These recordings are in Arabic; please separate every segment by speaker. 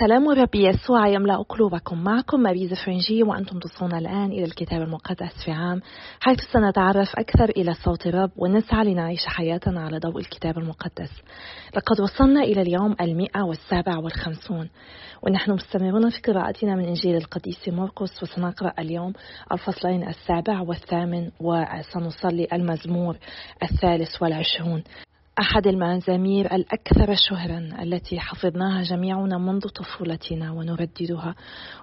Speaker 1: سلام الرب يسوع يملأ قلوبكم معكم ماريزا فرنجي وأنتم تصغون الآن إلى الكتاب المقدس في عام. حيث سنتعرف أكثر إلى صوت الرب ونسعى لنعيش حياتنا على ضوء الكتاب المقدس. لقد وصلنا إلى اليوم المئة والسابع والخمسون. ونحن مستمرون في قراءتنا من إنجيل القديس مرقس وسنقرأ اليوم الفصلين السابع والثامن وسنصلي المزمور الثالث والعشرون. أحد المزامير الأكثر شهرا التي حفظناها جميعنا منذ طفولتنا ونرددها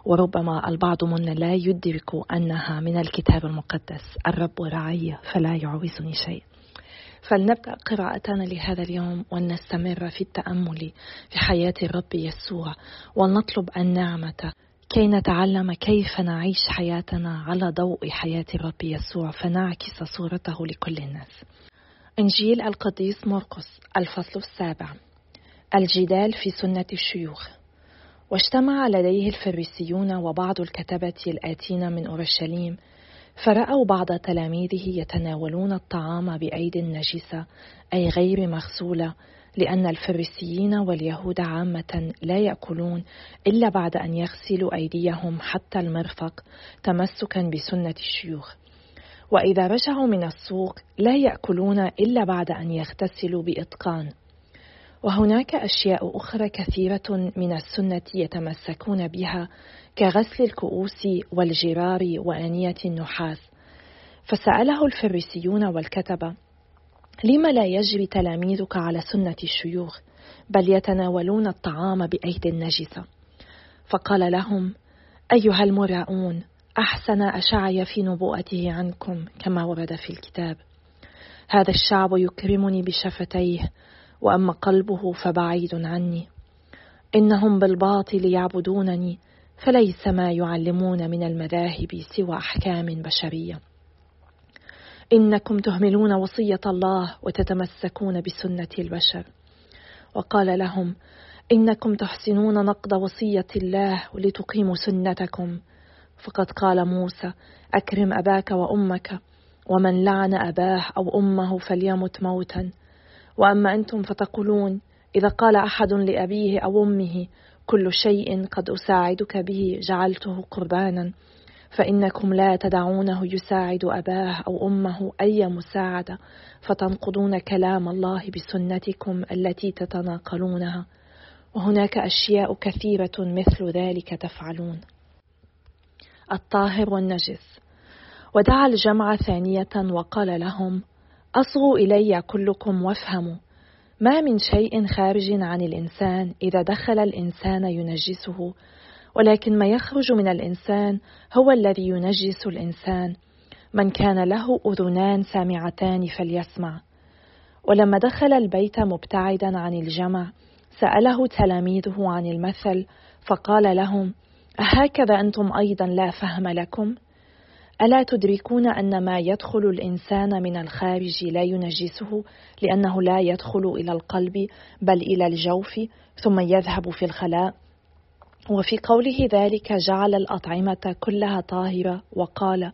Speaker 1: وربما البعض منا لا يدرك أنها من الكتاب المقدس. الرب رعي فلا يعوزني شيء. فلنبدأ قراءتنا لهذا اليوم ونستمر في التأمل في حياة الرب يسوع ونطلب النعمة كي نتعلم كيف نعيش حياتنا على ضوء حياة الرب يسوع فنعكس صورته لكل الناس. إنجيل القديس مرقس الفصل السابع. الجدال في سنة الشيوخ. واجتمع لديه الفريسيون وبعض الكتبة الآتين من أورشليم فرأوا بعض تلاميذه يتناولون الطعام بأيد نجسة أي غير مغسولة لأن الفريسيين واليهود عامة لا يأكلون إلا بعد أن يغسلوا أيديهم حتى المرفق تمسكا بسنة الشيوخ. وإذا رجعوا من السوق لا يأكلون إلا بعد أن يغتسلوا بإتقان. وهناك أشياء أخرى كثيرة من السنة يتمسكون بها كغسل الكؤوس والجرار وآنية النحاس. فسأله الفريسيون والكتبة لم لا يجري تلاميذك على سنة الشيوخ بل يتناولون الطعام بأيدي النجسة؟ فقال لهم أيها المراؤون أحسن أشعي في نبوءته عنكم كما ورد في الكتاب. هذا الشعب يكرمني بشفتيه وأما قلبه فبعيد عني. إنهم بالباطل يعبدونني فليس ما يعلمون من المذاهب سوى أحكام بشرية. إنكم تهملون وصية الله وتتمسكون بسنة البشر. وقال لهم إنكم تحسنون نقض وصية الله لتقيموا سنتكم. فقد قال موسى أكرم أباك وأمك ومن لعن أباه أو أمه فليمت موتا. وأما أنتم فتقولون إذا قال أحد لأبيه أو أمه كل شيء قد أساعدك به جعلته قربانا. فإنكم لا تدعونه يساعد أباه أو أمه أي مساعدة فتنقضون كلام الله بسنتكم التي تتناقلونها. وهناك أشياء كثيرة مثل ذلك تفعلون. الطاهر والنجس. ودعا الجمع ثانية وقال لهم أصغوا إلي كلكم وافهموا ما من شيء خارج عن الإنسان إذا دخل الإنسان ينجسه ولكن ما يخرج من الإنسان هو الذي ينجس الإنسان. من كان له أذنان سامعتان فليسمع. ولما دخل البيت مبتعدا عن الجمع سأله تلاميذه عن المثل فقال لهم أهكذا أنتم أيضا لا فهم لكم؟ ألا تدركون أن ما يدخل الإنسان من الخارج لا ينجسه لأنه لا يدخل إلى القلب بل إلى الجوف ثم يذهب في الخلاء وفي قوله ذلك جعل الأطعمة كلها طاهرة وقال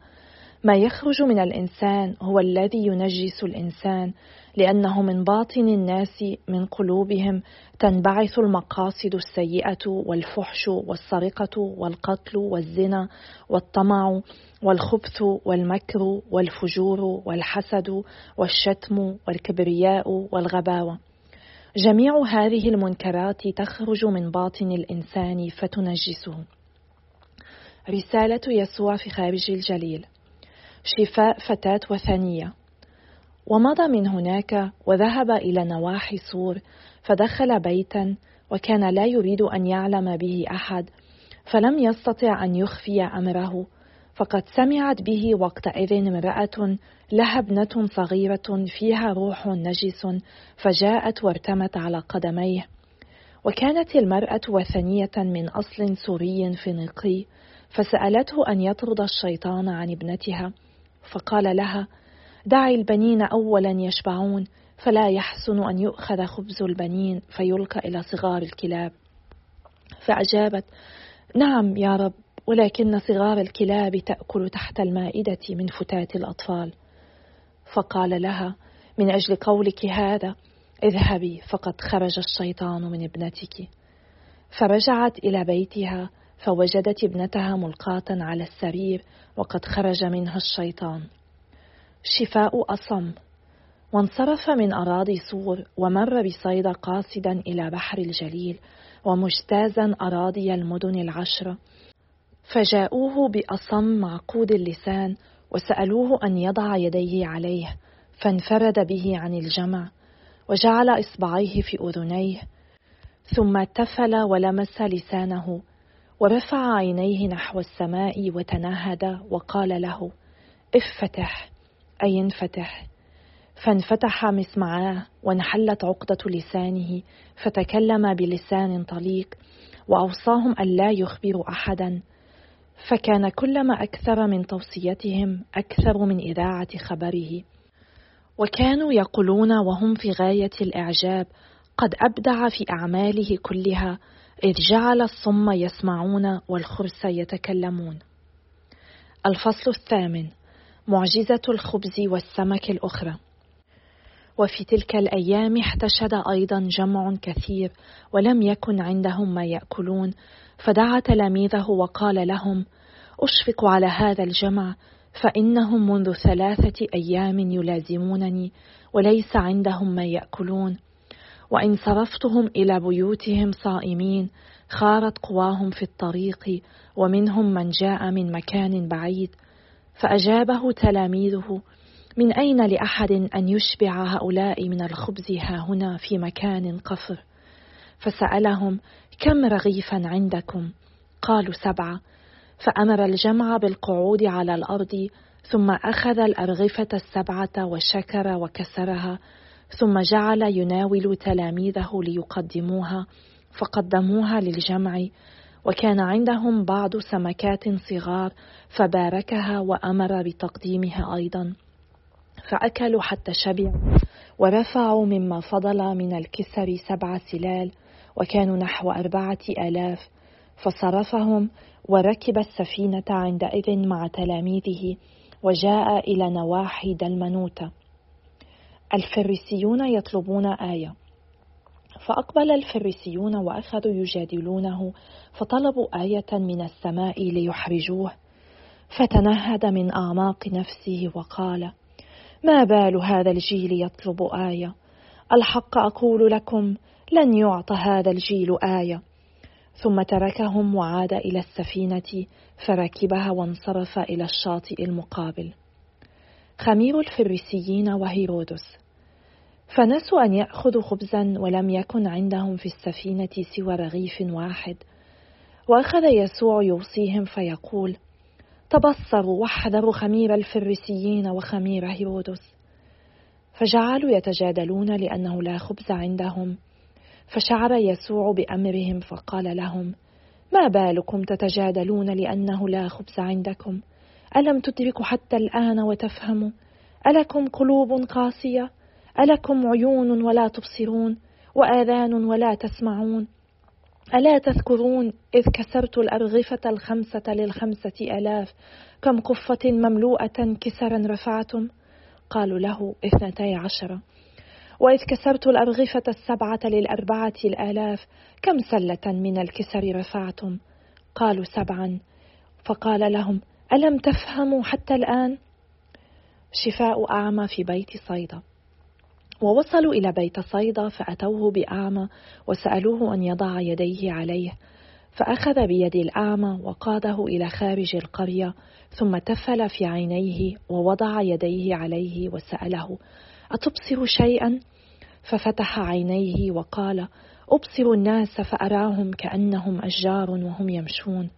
Speaker 1: ما يخرج من الإنسان هو الذي ينجس الإنسان لأنه من باطن الناس من قلوبهم تنبعث المقاصد السيئة والفحش والسرقة والقتل والزنا والطمع والخبث والمكر والفجور والحسد والشتم والكبرياء والغباوة. جميع هذه المنكرات تخرج من باطن الإنسان فتنجسه. رسالة يسوع في خارج الجليل. شفاء فتاة وثنية. ومضى من هناك وذهب إلى نواحي سور فدخل بيتا وكان لا يريد أن يعلم به أحد فلم يستطع أن يخفي أمره. فقد سمعت به وقتئذ امرأة لها ابنة صغيرة فيها روح نجس فجاءت وارتمت على قدميه. وكانت المرأة وثنية من أصل سوري فينيقي فسألته أن يطرد الشيطان عن ابنتها فقال لها دعي البنين اولا يشبعون فلا يحسن أن يؤخذ خبز البنين فيلقى إلى صغار الكلاب. فأجابت نعم يا رب ولكن صغار الكلاب تأكل تحت المائدة من فتات الأطفال. فقال لها من أجل قولك هذا اذهبي فقد خرج الشيطان من ابنتك. فرجعت إلى بيتها فوجدت ابنتها ملقاة على السرير وقد خرج منها الشيطان. شفاء أصم. وانصرف من أراضي صور ومر بصيدا قاصدا إلى بحر الجليل ومجتازا أراضي المدن العشرة فجاءوه بأصم معقود اللسان وسألوه أن يضع يديه عليه فانفرد به عن الجمع وجعل إصبعيه في أذنيه ثم تفل ولمس لسانه ورفع عينيه نحو السماء وتنهد وقال له افتح أي انفتح. فانفتح مسمعاه وانحلت عقدة لسانه فتكلم بلسان طليق وأوصاهم ألا يخبروا أحدا. فكان كلما أكثر من توصيتهم أكثر من إذاعة خبره. وكانوا يقولون وهم في غاية الإعجاب قد أبدع في أعماله كلها إذ جعل الصم يسمعون والخرس يتكلمون. الفصل الثامن. معجزة الخبز والسمك الأخرى. وفي تلك الأيام احتشد أيضا جمع كثير ولم يكن عندهم ما يأكلون فدعا تلاميذه وقال لهم أشفق على هذا الجمع فإنهم منذ ثلاثة أيام يلازمونني وليس عندهم ما يأكلون. وإن صرفتهم إلى بيوتهم صائمين خارت قواهم في الطريق ومنهم من جاء من مكان بعيد فأجابه تلاميذه من أين لأحد أن يشبع هؤلاء من الخبز ها هنا في مكان قفر فسألهم كم رغيفا عندكم؟ قالوا سبعة. فأمر الجمع بالقعود على الأرض ثم أخذ الأرغفة السبعة وشكر وكسرها ثم جعل يناول تلاميذه ليقدموها فقدموها للجمع. وكان عندهم بعض سمكات صغار فباركها وأمر بتقديمها أيضا. فأكلوا حتى شبعوا ورفعوا مما فضل من الكسر سبع سلال وكانوا نحو أربعة آلاف. فصرفهم وركب السفينة عندئذ مع تلاميذه وجاء إلى نواحي دلمنوتة. الفريسيون يطلبون آية. فأقبل الفريسيون وأخذوا يجادلونه فطلبوا آية من السماء ليحرجوه. فتنهد من أعماق نفسه وقال ما بال هذا الجيل يطلب آية؟ الحق أقول لكم لن يعطى هذا الجيل آية. ثم تركهم وعاد إلى السفينة فركبها وانصرف إلى الشاطئ المقابل. خمير الفريسيين وهيرودس. فنسوا أن يأخذوا خبزا ولم يكن عندهم في السفينة سوى رغيف واحد. وأخذ يسوع يوصيهم فيقول تبصروا واحذروا خمير الفريسيين وخمير هيرودس. فجعلوا يتجادلون لأنه لا خبز عندهم. فشعر يسوع بأمرهم فقال لهم ما بالكم تتجادلون لأنه لا خبز عندكم؟ ألم تدركوا حتى الآن وتفهموا؟ ألكم قلوب قاسية؟ ألكم عيون ولا تبصرون وآذان ولا تسمعون ألا تذكرون إذ كسرت الأرغفة الخمسة للخمسة ألاف كم قفة مملوءة كسرا رفعتم قالوا له اثنتي عشرة وإذ كسرت الأرغفة السبعة للأربعة الآلاف كم سلة من الكسر رفعتم قالوا سبعا فقال لهم ألم تفهموا حتى الآن؟ شفاء أعمى في بيت صيدا ووصلوا إلى بيت صيدا فأتوه بأعمى وسألوه أن يضع يديه عليه فأخذ بيد الأعمى وقاده إلى خارج القرية ثم تفل في عينيه ووضع يديه عليه وسأله أتبصر شيئا؟ ففتح عينيه وقال أبصر الناس فأراهم كأنهم أشجار وهم يمشون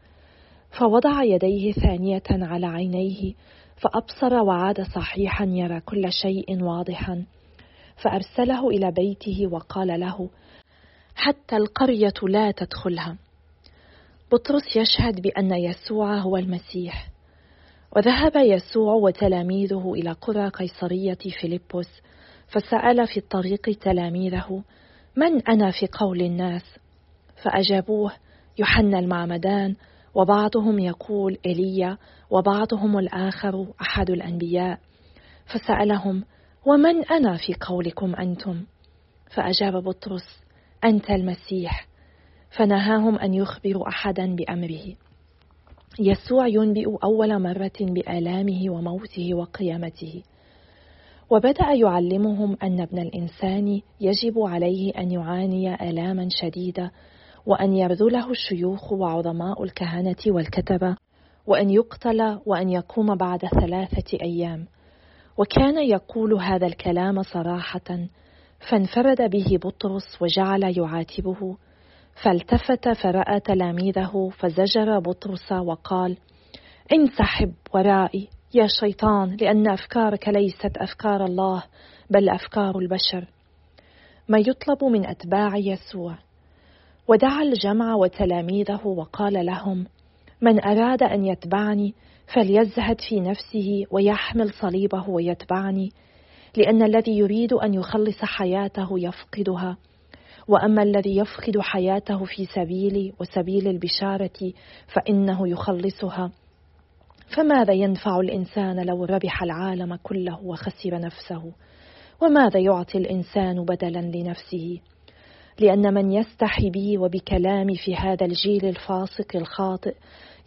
Speaker 1: فوضع يديه ثانية على عينيه فأبصر وعاد صحيحا يرى كل شيء واضحا فأرسله إلى بيته وقال له حتى القرية لا تدخلها. بطرس يشهد بأن يسوع هو المسيح. وذهب يسوع وتلاميذه إلى قرى قيصرية فيلبس فسأل في الطريق تلاميذه من أنا في قول الناس؟ فأجابوه يوحنا المعمدان. وبعضهم يقول ايليا وبعضهم الآخر أحد الأنبياء. فسألهم ومن أنا في قولكم أنتم؟ فأجاب بطرس أنت المسيح. فنهاهم أن يخبروا أحدا بأمره. يسوع ينبئ أول مرة بآلامه وموته وقيامته. وبدأ يعلمهم أن ابن الإنسان يجب عليه أن يعاني آلاما شديدة وأن يبذله الشيوخ وعظماء الكهنة والكتبة وأن يقتل وأن يقوم بعد ثلاثة أيام. وكان يقول هذا الكلام صراحة فانفرد به بطرس وجعل يعاتبه فالتفت فرأى تلاميذه فزجر بطرس وقال انسحب ورائي يا شيطان لأن أفكارك ليست أفكار الله بل أفكار البشر. ما يطلب من أتباع يسوع. ودعا الجمع وتلاميذه وقال لهم من أراد أن يتبعني فليزهد في نفسه ويحمل صليبه ويتبعني لأن الذي يريد أن يخلص حياته يفقدها. وأما الذي يفقد حياته في سبيلي وسبيل البشارة فإنه يخلصها. فماذا ينفع الإنسان لو ربح العالم كله وخسر نفسه؟ وماذا يعطي الإنسان بدلا لنفسه؟ لأن من يستحي بي وبكلامي في هذا الجيل الفاسق الخاطئ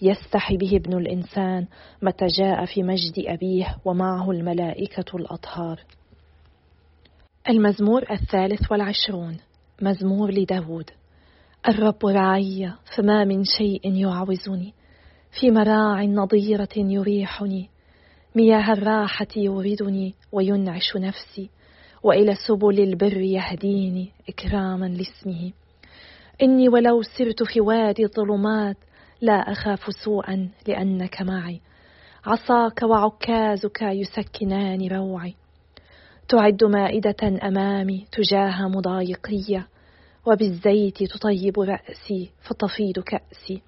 Speaker 1: يستحي به ابن الإنسان متى جاء في مجد أبيه ومعه الملائكة الأطهار. المزمور الثالث والعشرون مزمور لداود. الرب راعي فما من شيء يعوزني. في مراع نضيرة يريحني. مياه الراحة يوردني وينعش نفسي. وإلى سبل البر يهديني إكراما لاسمه. إني ولو سرت في وادي الظلمات لا أخاف سوءا لأنك معي. عصاك وعكازك يسكنان روعي. تعد مائدة أمامي تجاه مضايقية وبالزيت تطيب رأسي فتفيض كأسي.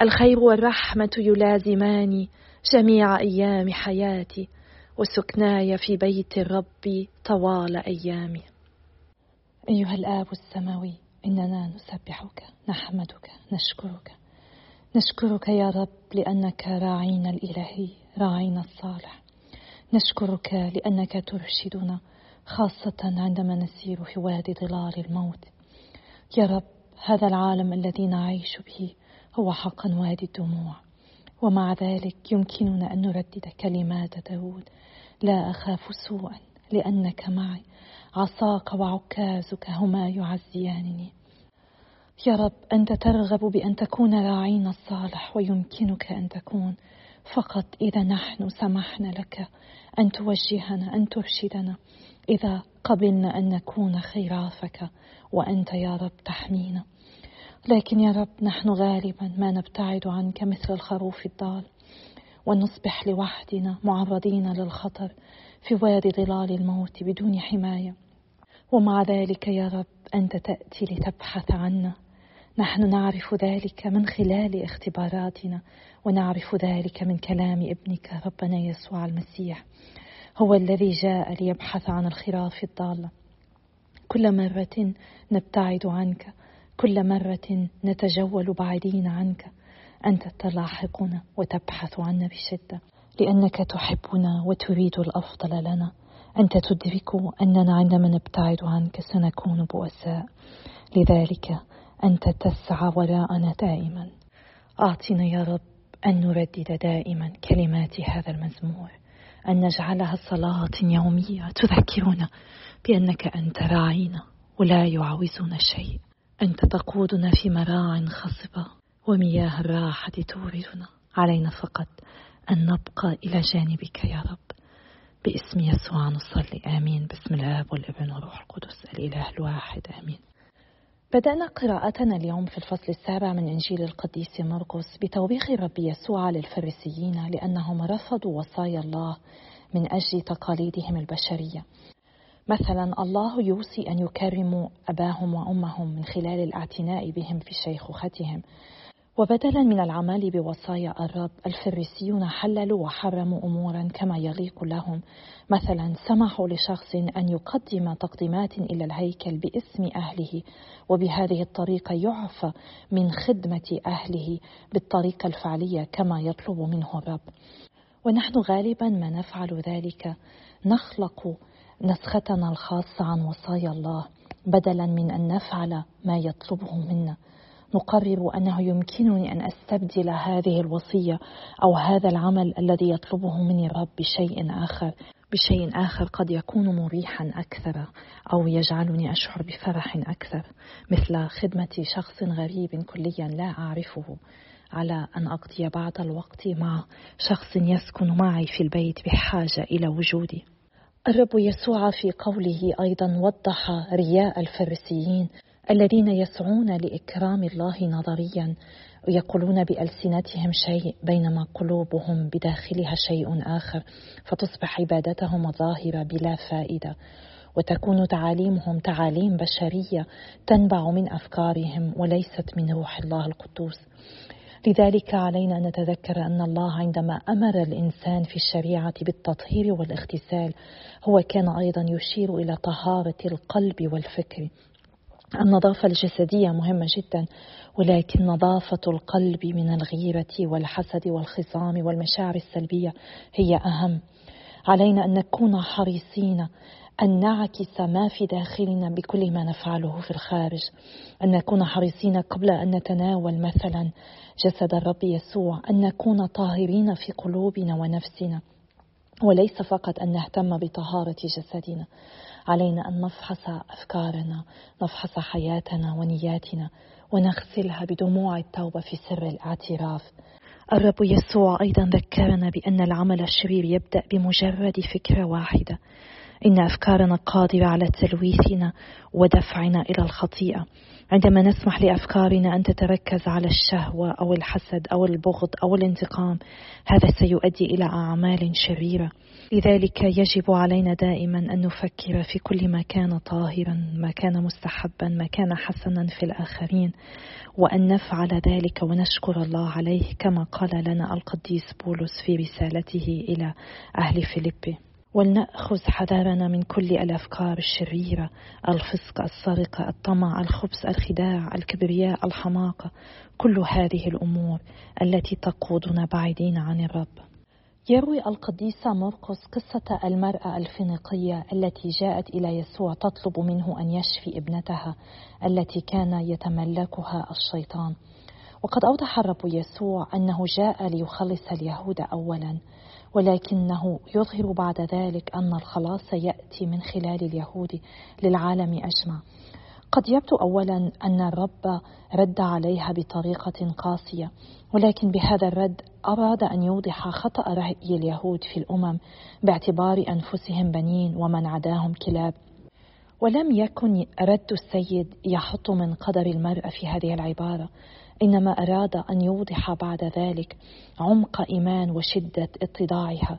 Speaker 1: الخير والرحمة يلازماني جميع أيام حياتي وسكناي في بيت الرب طوال أيامي. أيها الآب السماوي إننا نسبحك نحمدك نشكرك. نشكرك يا رب لأنك راعينا الإلهي راعينا الصالح. نشكرك لأنك ترشدنا خاصة عندما نسير في وادي ظلال الموت. يا رب هذا العالم الذي نعيش به هو حقا وادي الدموع. ومع ذلك يمكننا أن نردد كلمات داود لا أخاف سوءا لأنك معي. عصاك وعكازك هما يعزيانني. يا رب أنت ترغب بأن تكون راعينا الصالح ويمكنك أن تكون. فقط إذا نحن سمحنا لك أن توجهنا أن ترشدنا. إذا قبلنا أن نكون خرافك وأنت يا رب تحمينا. لكن يا رب نحن غالبا ما نبتعد عنك مثل الخروف الضال. ونصبح لوحدنا معرضين للخطر في وادي ظلال الموت بدون حماية. ومع ذلك يا رب أنت تأتي لتبحث عنا. نحن نعرف ذلك من خلال اختباراتنا ونعرف ذلك من كلام ابنك ربنا يسوع المسيح. هو الذي جاء ليبحث عن الخراف الضالة. كل مرة نبتعد عنك كل مرة نتجول بعيدين عنك. أنت تلاحقنا وتبحث عنا بشدة. لأنك تحبنا وتريد الأفضل لنا. أنت تدرك أننا عندما نبتعد عنك سنكون بؤساء. لذلك انت تسعى وراءنا دائما. أعطنا يا رب أن نردد دائما كلمات هذا المزمور أن نجعلها صلاة يومية تذكرنا بأنك أنت راعينا ولا يعوزنا شيء. أنت تقودنا في مراع خصبة ومياه الراحة توردنا. علينا فقط أن نبقى إلى جانبك يا رب. باسم يسوع نصلي آمين. باسم الآب والابن والروح القدس الإله الواحد آمين. بدأنا قراءتنا اليوم في الفصل السابع من إنجيل القديس مرقس بتوبيخ الرب يسوع للفريسيين لأنهم رفضوا وصايا الله من أجل تقاليدهم البشرية. مثلا الله يوصي أن يكرموا أباهم وأمهم من خلال الاعتناء بهم في شيخوختهم وبدلا من العمل بوصايا الرب الفريسيون حللوا وحرموا امورا كما يليق لهم. مثلا سمحوا لشخص أن يقدم تقديمات إلى الهيكل باسم أهله وبهذه الطريقة يعفى من خدمة أهله بالطريقة الفعلية كما يطلب منه الرب. ونحن غالبا ما نفعل ذلك نخلق نسختنا الخاصة عن وصايا الله بدلا من أن نفعل ما يطلبه منا. نقرر أنه يمكنني أن أستبدل هذه الوصية أو هذا العمل الذي يطلبه مني الرب بشيء آخر. بشيء آخر قد يكون مريحا أكثر أو يجعلني أشعر بفرح أكثر مثل خدمة شخص غريب كليا لا أعرفه. على أن أقضي بعض الوقت مع شخص يسكن معي في البيت بحاجة إلى وجودي. الرب يسوع في قوله أيضا وضح رياء الفريسيين الذين يسعون لإكرام الله نظريا ويقولون بألسنتهم شيء بينما قلوبهم بداخلها شيء آخر فتصبح عبادتهم ظاهرة بلا فائدة. وتكون تعاليمهم تعاليم بشرية تنبع من أفكارهم وليست من روح الله القدوس. لذلك علينا أن نتذكر أن الله عندما أمر الإنسان في الشريعة بالتطهير والاغتسال هو كان أيضا يشير إلى طهارة القلب والفكر. النظافة الجسدية مهمة جدا ولكن نظافة القلب من الغيرة والحسد والخصام والمشاعر السلبية هي أهم. علينا أن نكون حريصين أن نعكس ما في داخلنا بكل ما نفعله في الخارج. أن نكون حريصين قبل أن نتناول مثلا جسد الرب يسوع. أن نكون طاهرين في قلوبنا ونفسنا. وليس فقط أن نهتم بطهارة جسدنا. علينا أن نفحص أفكارنا نفحص حياتنا ونياتنا ونغسلها بدموع التوبة في سر الاعتراف. الرب يسوع أيضا ذكرنا بأن العمل الشرير يبدأ بمجرد فكرة واحدة إن أفكارنا قادرة على تلويثنا ودفعنا إلى الخطيئة. عندما نسمح لأفكارنا أن تتركز على الشهوة أو الحسد أو البغض أو الانتقام هذا سيؤدي إلى أعمال شريرة. لذلك يجب علينا دائما أن نفكر في كل ما كان طاهرا ما كان مستحبا ما كان حسنا في الآخرين وأن نفعل ذلك ونشكر الله عليه كما قال لنا القديس بولس في رسالته إلى أهل فيليبي. ولنأخذ حذرنا من كل الأفكار الشريرة الفسق السرقة الطمع الخبث الخداع الكبرياء الحماقة كل هذه الأمور التي تقودنا بعيدين عن الرب. يروي القديس مرقس قصة المرأة الفينيقية التي جاءت إلى يسوع تطلب منه أن يشفي ابنتها التي كان يتملكها الشيطان. وقد أوضح الرب يسوع أنه جاء ليخلص اليهود أولا. ولكنه يظهر بعد ذلك أن الخلاص يأتي من خلال اليهود للعالم أجمع. قد يبدو اولا أن الرب رد عليها بطريقة قاسية ولكن بهذا الرد أراد أن يوضح خطأ رأي اليهود في الأمم باعتبار أنفسهم بنين ومن عداهم كلاب. ولم يكن رد السيد يحط من قدر المراه في هذه العبارة إنما أراد أن يوضح بعد ذلك عمق إيمان وشدة اتضاعها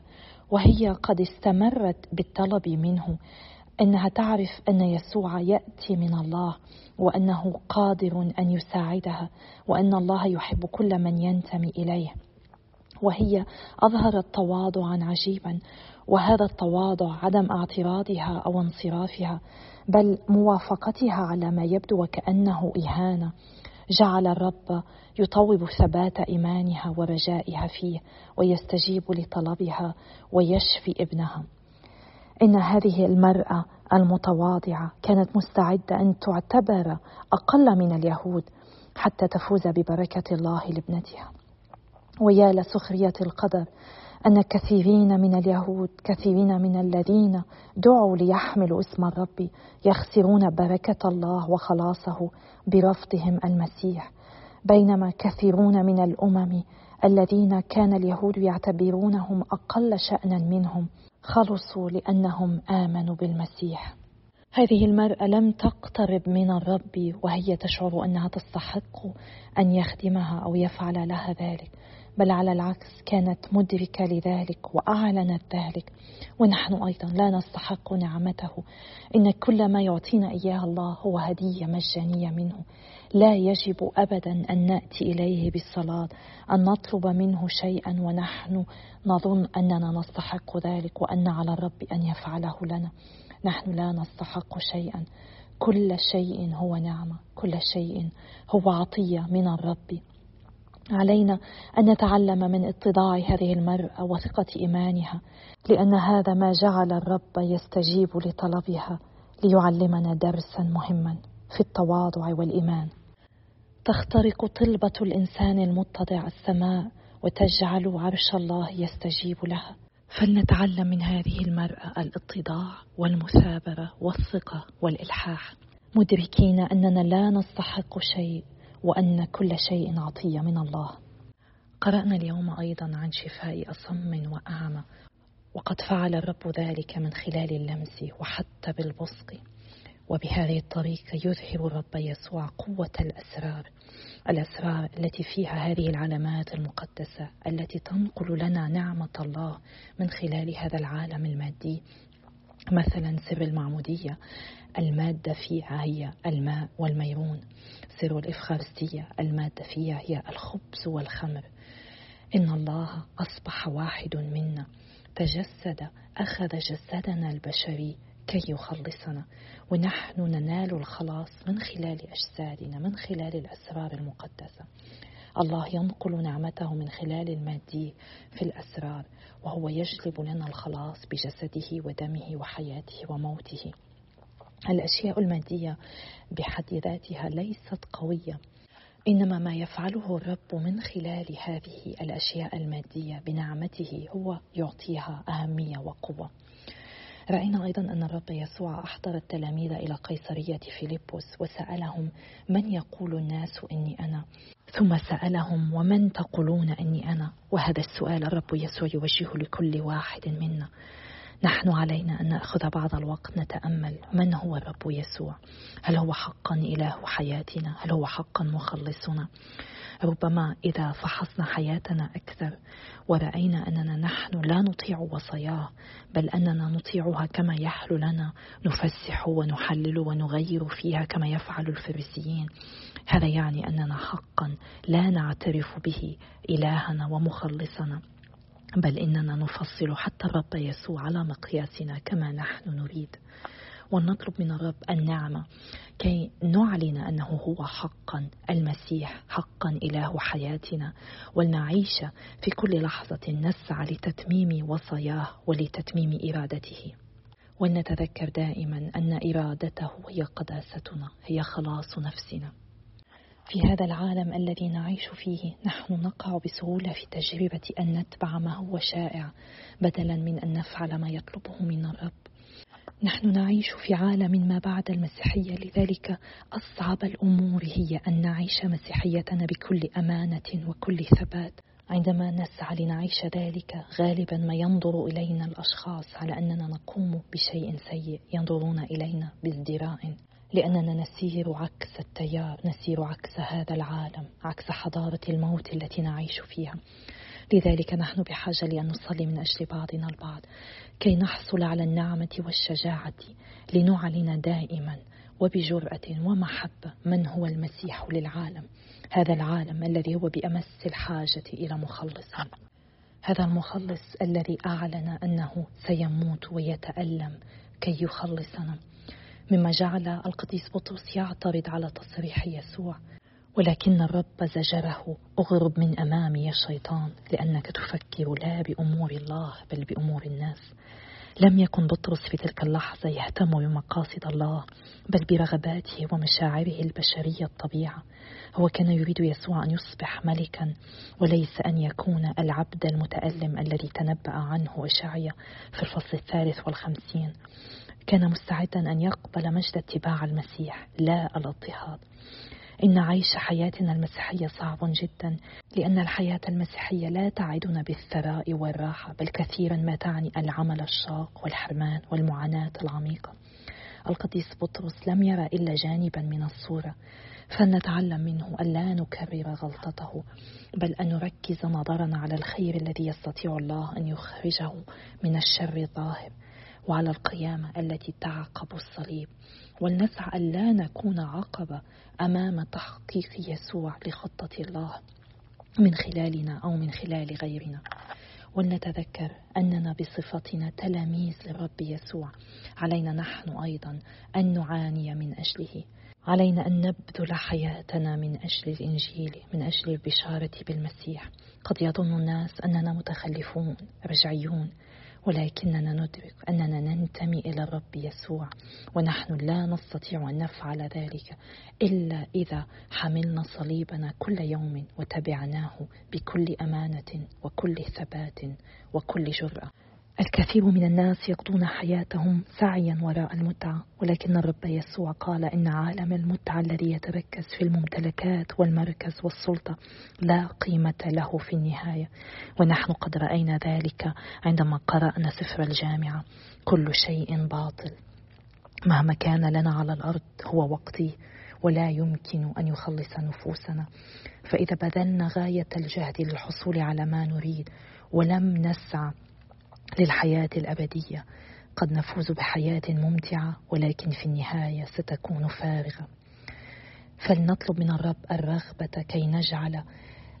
Speaker 1: وهي قد استمرت بالطلب منه إنها تعرف أن يسوع يأتي من الله وأنه قادر أن يساعدها وأن الله يحب كل من ينتمي إليه. وهي أظهرت تواضعا عجيبا وهذا التواضع عدم اعتراضها أو انصرافها بل موافقتها على ما يبدو وكأنه إهانة. جعل الرب يطوب ثبات إيمانها ورجائها فيه ويستجيب لطلبها ويشفي ابنها. إن هذه المرأة المتواضعة كانت مستعدة أن تعتبر أقل من اليهود حتى تفوز ببركة الله لابنتها. ويا لسخرية القدر أن كثيرين من اليهود كثيرين من الذين دعوا ليحملوا اسم الرب يخسرون بركة الله وخلاصه برفضهم المسيح. بينما كثيرون من الأمم الذين كان اليهود يعتبرونهم أقل شأنا منهم خلصوا لأنهم آمنوا بالمسيح. هذه المرأة لم تقترب من الرب وهي تشعر أنها تستحق أن يخدمها أو يفعل لها ذلك. بل على العكس كانت مدركة لذلك وأعلنت ذلك. ونحن أيضا لا نستحق نعمته. إن كل ما يعطينا إياه الله هو هدية مجانية منه. لا يجب ابدا أن نأتي إليه بالصلاة أن نطلب منه شيئا ونحن نظن أننا نستحق ذلك وأن على الرب أن يفعله لنا. نحن لا نستحق شيئا. كل شيء هو نعمة كل شيء هو عطية من الرب. علينا أن نتعلم من اتضاع هذه المراه وثقة إيمانها لأن هذا ما جعل الرب يستجيب لطلبها ليعلمنا درسا مهما في التواضع والإيمان. تخترق طلبة الإنسان المتضع السماء وتجعل عرش الله يستجيب لها. فلنتعلم من هذه المرأة الاتضاع والمثابرة والثقة والإلحاح. مدركين أننا لا نستحق شيء وأن كل شيء عطية من الله. قرأنا اليوم أيضا عن شفاء أصم وأعمى وقد فعل الرب ذلك من خلال اللمس وحتى بالبصق. وبهذه الطريقة يظهر الرب يسوع قوة الأسرار الأسرار التي فيها هذه العلامات المقدسة التي تنقل لنا نعمة الله من خلال هذا العالم المادي. مثلا سر المعمودية المادة فيها هي الماء والميرون. سر الإفخارستية المادة فيها هي الخبز والخمر. إن الله أصبح واحد منا. تجسد أخذ جسدنا البشري كي يخلصنا. ونحن ننال الخلاص من خلال أجسادنا من خلال الأسرار المقدسة. الله ينقل نعمته من خلال المادي في الأسرار وهو يجلب لنا الخلاص بجسده ودمه وحياته وموته. الأشياء المادية بحد ذاتها ليست قوية. إنما ما يفعله الرب من خلال هذه الأشياء المادية بنعمته هو يعطيها أهمية وقوة. رأينا أيضا أن الرب يسوع أحضر التلاميذ إلى قيصرية فيلبس وسألهم من يقول الناس إني أنا؟ ثم سألهم ومن تقولون أني أنا؟ وهذا السؤال الرب يسوع يوجهه لكل واحد منا. نحن علينا أن نأخذ بعض الوقت نتأمل من هو الرب يسوع؟ هل هو حقا إله حياتنا؟ هل هو حقا مخلصنا؟ ربما إذا فحصنا حياتنا أكثر ورأينا أننا نحن لا نطيع وصاياه بل أننا نطيعها كما يحلو لنا نفسح ونحلل ونغير فيها كما يفعل الفريسيين. هذا يعني أننا حقا لا نعترف به إلهنا ومخلصنا. بل إننا نفصل حتى الرب يسوع على مقياسنا كما نحن نريد. ونطلب من الرب النعمة كي نعلن أنه هو حقا المسيح حقا إله حياتنا. ولنعيش في كل لحظة نسعى لتتميم وصاياه ولتتميم إرادته. ولنتذكر دائما أن إرادته هي قداستنا هي خلاص نفسنا. في هذا العالم الذي نعيش فيه نحن نقع بسهولة في تجربة أن نتبع ما هو شائع بدلا من أن نفعل ما يطلبه من الرب. نحن نعيش في عالم ما بعد المسيحية لذلك أصعب الأمور هي أن نعيش مسيحيتنا بكل أمانة وكل ثبات. عندما نسعى لنعيش ذلك غالبا ما ينظر إلينا الأشخاص على أننا نقوم بشيء سيء ينظرون إلينا بازدراء. لأننا نسير عكس التيار نسير عكس هذا العالم عكس حضارة الموت التي نعيش فيها. لذلك نحن بحاجة لأن نصلي من أجل بعضنا البعض كي نحصل على النعمة والشجاعة لنعلن دائما وبجرأة ومحبة من هو المسيح للعالم. هذا العالم الذي هو بأمس الحاجة إلى مخلص. هذا المخلص الذي أعلن أنه سيموت ويتألم كي يخلصنا. مما جعل القديس بطرس يعترض على تصريح يسوع. ولكن الرب زجره أغرب من أمامي يا شيطان لأنك تفكر لا بأمور الله بل بأمور الناس. لم يكن بطرس في تلك اللحظة يهتم بمقاصد الله بل برغباته ومشاعره البشرية الطبيعة. هو كان يريد يسوع أن يصبح ملكا وليس أن يكون العبد المتألم الذي تنبأ عنه اشعيا في الفصل الثالث والخمسين. كان مستعدا أن يقبل مجد اتباع المسيح لا الاضطهاد. إن عيش حياتنا المسيحية صعب جدا لأن الحياة المسيحية لا تعدنا بالثراء والراحة بل كثيرا ما تعني العمل الشاق والحرمان والمعاناة العميقة. القديس بطرس لم يرى إلا جانبا من الصورة فلنتعلم منه ألا نكرر غلطته بل أن نركز نظرنا على الخير الذي يستطيع الله أن يخرجه من الشر الظاهر. وعلى القيامة التي تعقب الصليب. ولنسعى ألا نكون عقبة أمام تحقيق يسوع لخطة الله من خلالنا أو من خلال غيرنا. ولنتذكر أننا بصفتنا تلاميذ للرب يسوع. علينا نحن أيضا أن نعاني من أجله. علينا أن نبذل حياتنا من أجل الإنجيل من أجل البشارة بالمسيح. قد يظن الناس أننا متخلفون رجعيون. ولكننا ندرك أننا ننتمي إلى الرب يسوع ونحن لا نستطيع أن نفعل ذلك إلا إذا حملنا صليبنا كل يوم وتبعناه بكل أمانة وكل ثبات وكل جرأة. الكثير من الناس يقضون حياتهم سعيا وراء المتعة ولكن الرب يسوع قال إن عالم المتعة الذي يتركز في الممتلكات والمركز والسلطة لا قيمة له في النهاية. ونحن قد رأينا ذلك عندما قرأنا سفر الجامعة. كل شيء باطل. مهما كان لنا على الأرض هو وقتي ولا يمكن أن يخلص نفوسنا. فإذا بذلنا غاية الجهد للحصول على ما نريد ولم نسعى للحياة الأبدية. قد نفوز بحياة ممتعة ولكن في النهاية ستكون فارغة. فلنطلب من الرب الرغبة كي نجعل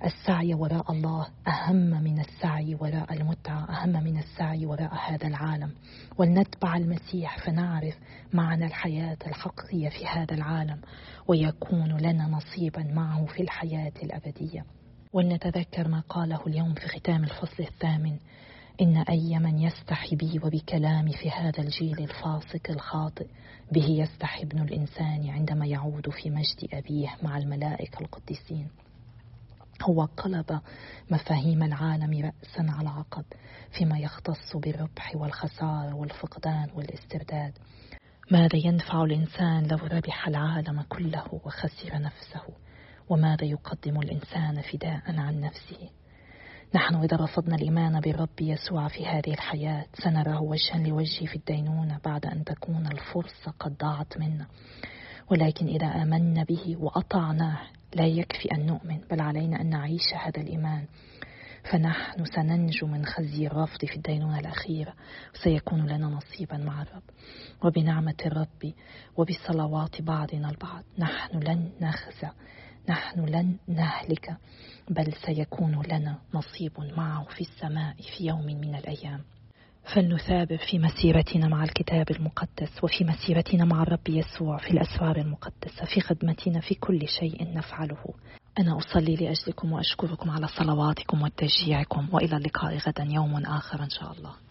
Speaker 1: السعي وراء الله أهم من السعي وراء المتعة أهم من السعي وراء هذا العالم. ولنتبع المسيح فنعرف معنى الحياة الحقيقية في هذا العالم ويكون لنا نصيبا معه في الحياة الأبدية. ولنتذكر ما قاله اليوم في ختام الفصل الثامن. إن أي من يستحي بي وبكلامي في هذا الجيل الفاسق الخاطئ به يستحي ابن الإنسان عندما يعود في مجد أبيه مع الملائكة القديسين. هو قلب مفاهيم العالم رأسا على عقب فيما يختص بالربح والخسارة والفقدان والاسترداد. ماذا ينفع الإنسان لو ربح العالم كله وخسر نفسه؟ وماذا يقدم الإنسان فداء عن نفسه؟ نحن إذا رفضنا الإيمان بالرب يسوع في هذه الحياة سنراه وجها لوجه في الدينونة بعد أن تكون الفرصة قد ضاعت منا. ولكن إذا آمنا به وأطعناه لا يكفي أن نؤمن بل علينا أن نعيش هذا الإيمان. فنحن سننجو من خزي الرفض في الدينونة الأخيرة. وسيكون لنا نصيبا مع الرب. وبنعمة الرب وبصلوات بعضنا البعض نحن لن نخزى. نحن لن نهلك بل سيكون لنا نصيب معه في السماء في يوم من الأيام. فلنثابر في مسيرتنا مع الكتاب المقدس وفي مسيرتنا مع الرب يسوع في الأسرار المقدسة في خدمتنا في كل شيء نفعله. أنا أصلي لأجلكم وأشكركم على صلواتكم وتشجيعكم وإلى اللقاء غدا يوم آخر إن شاء الله.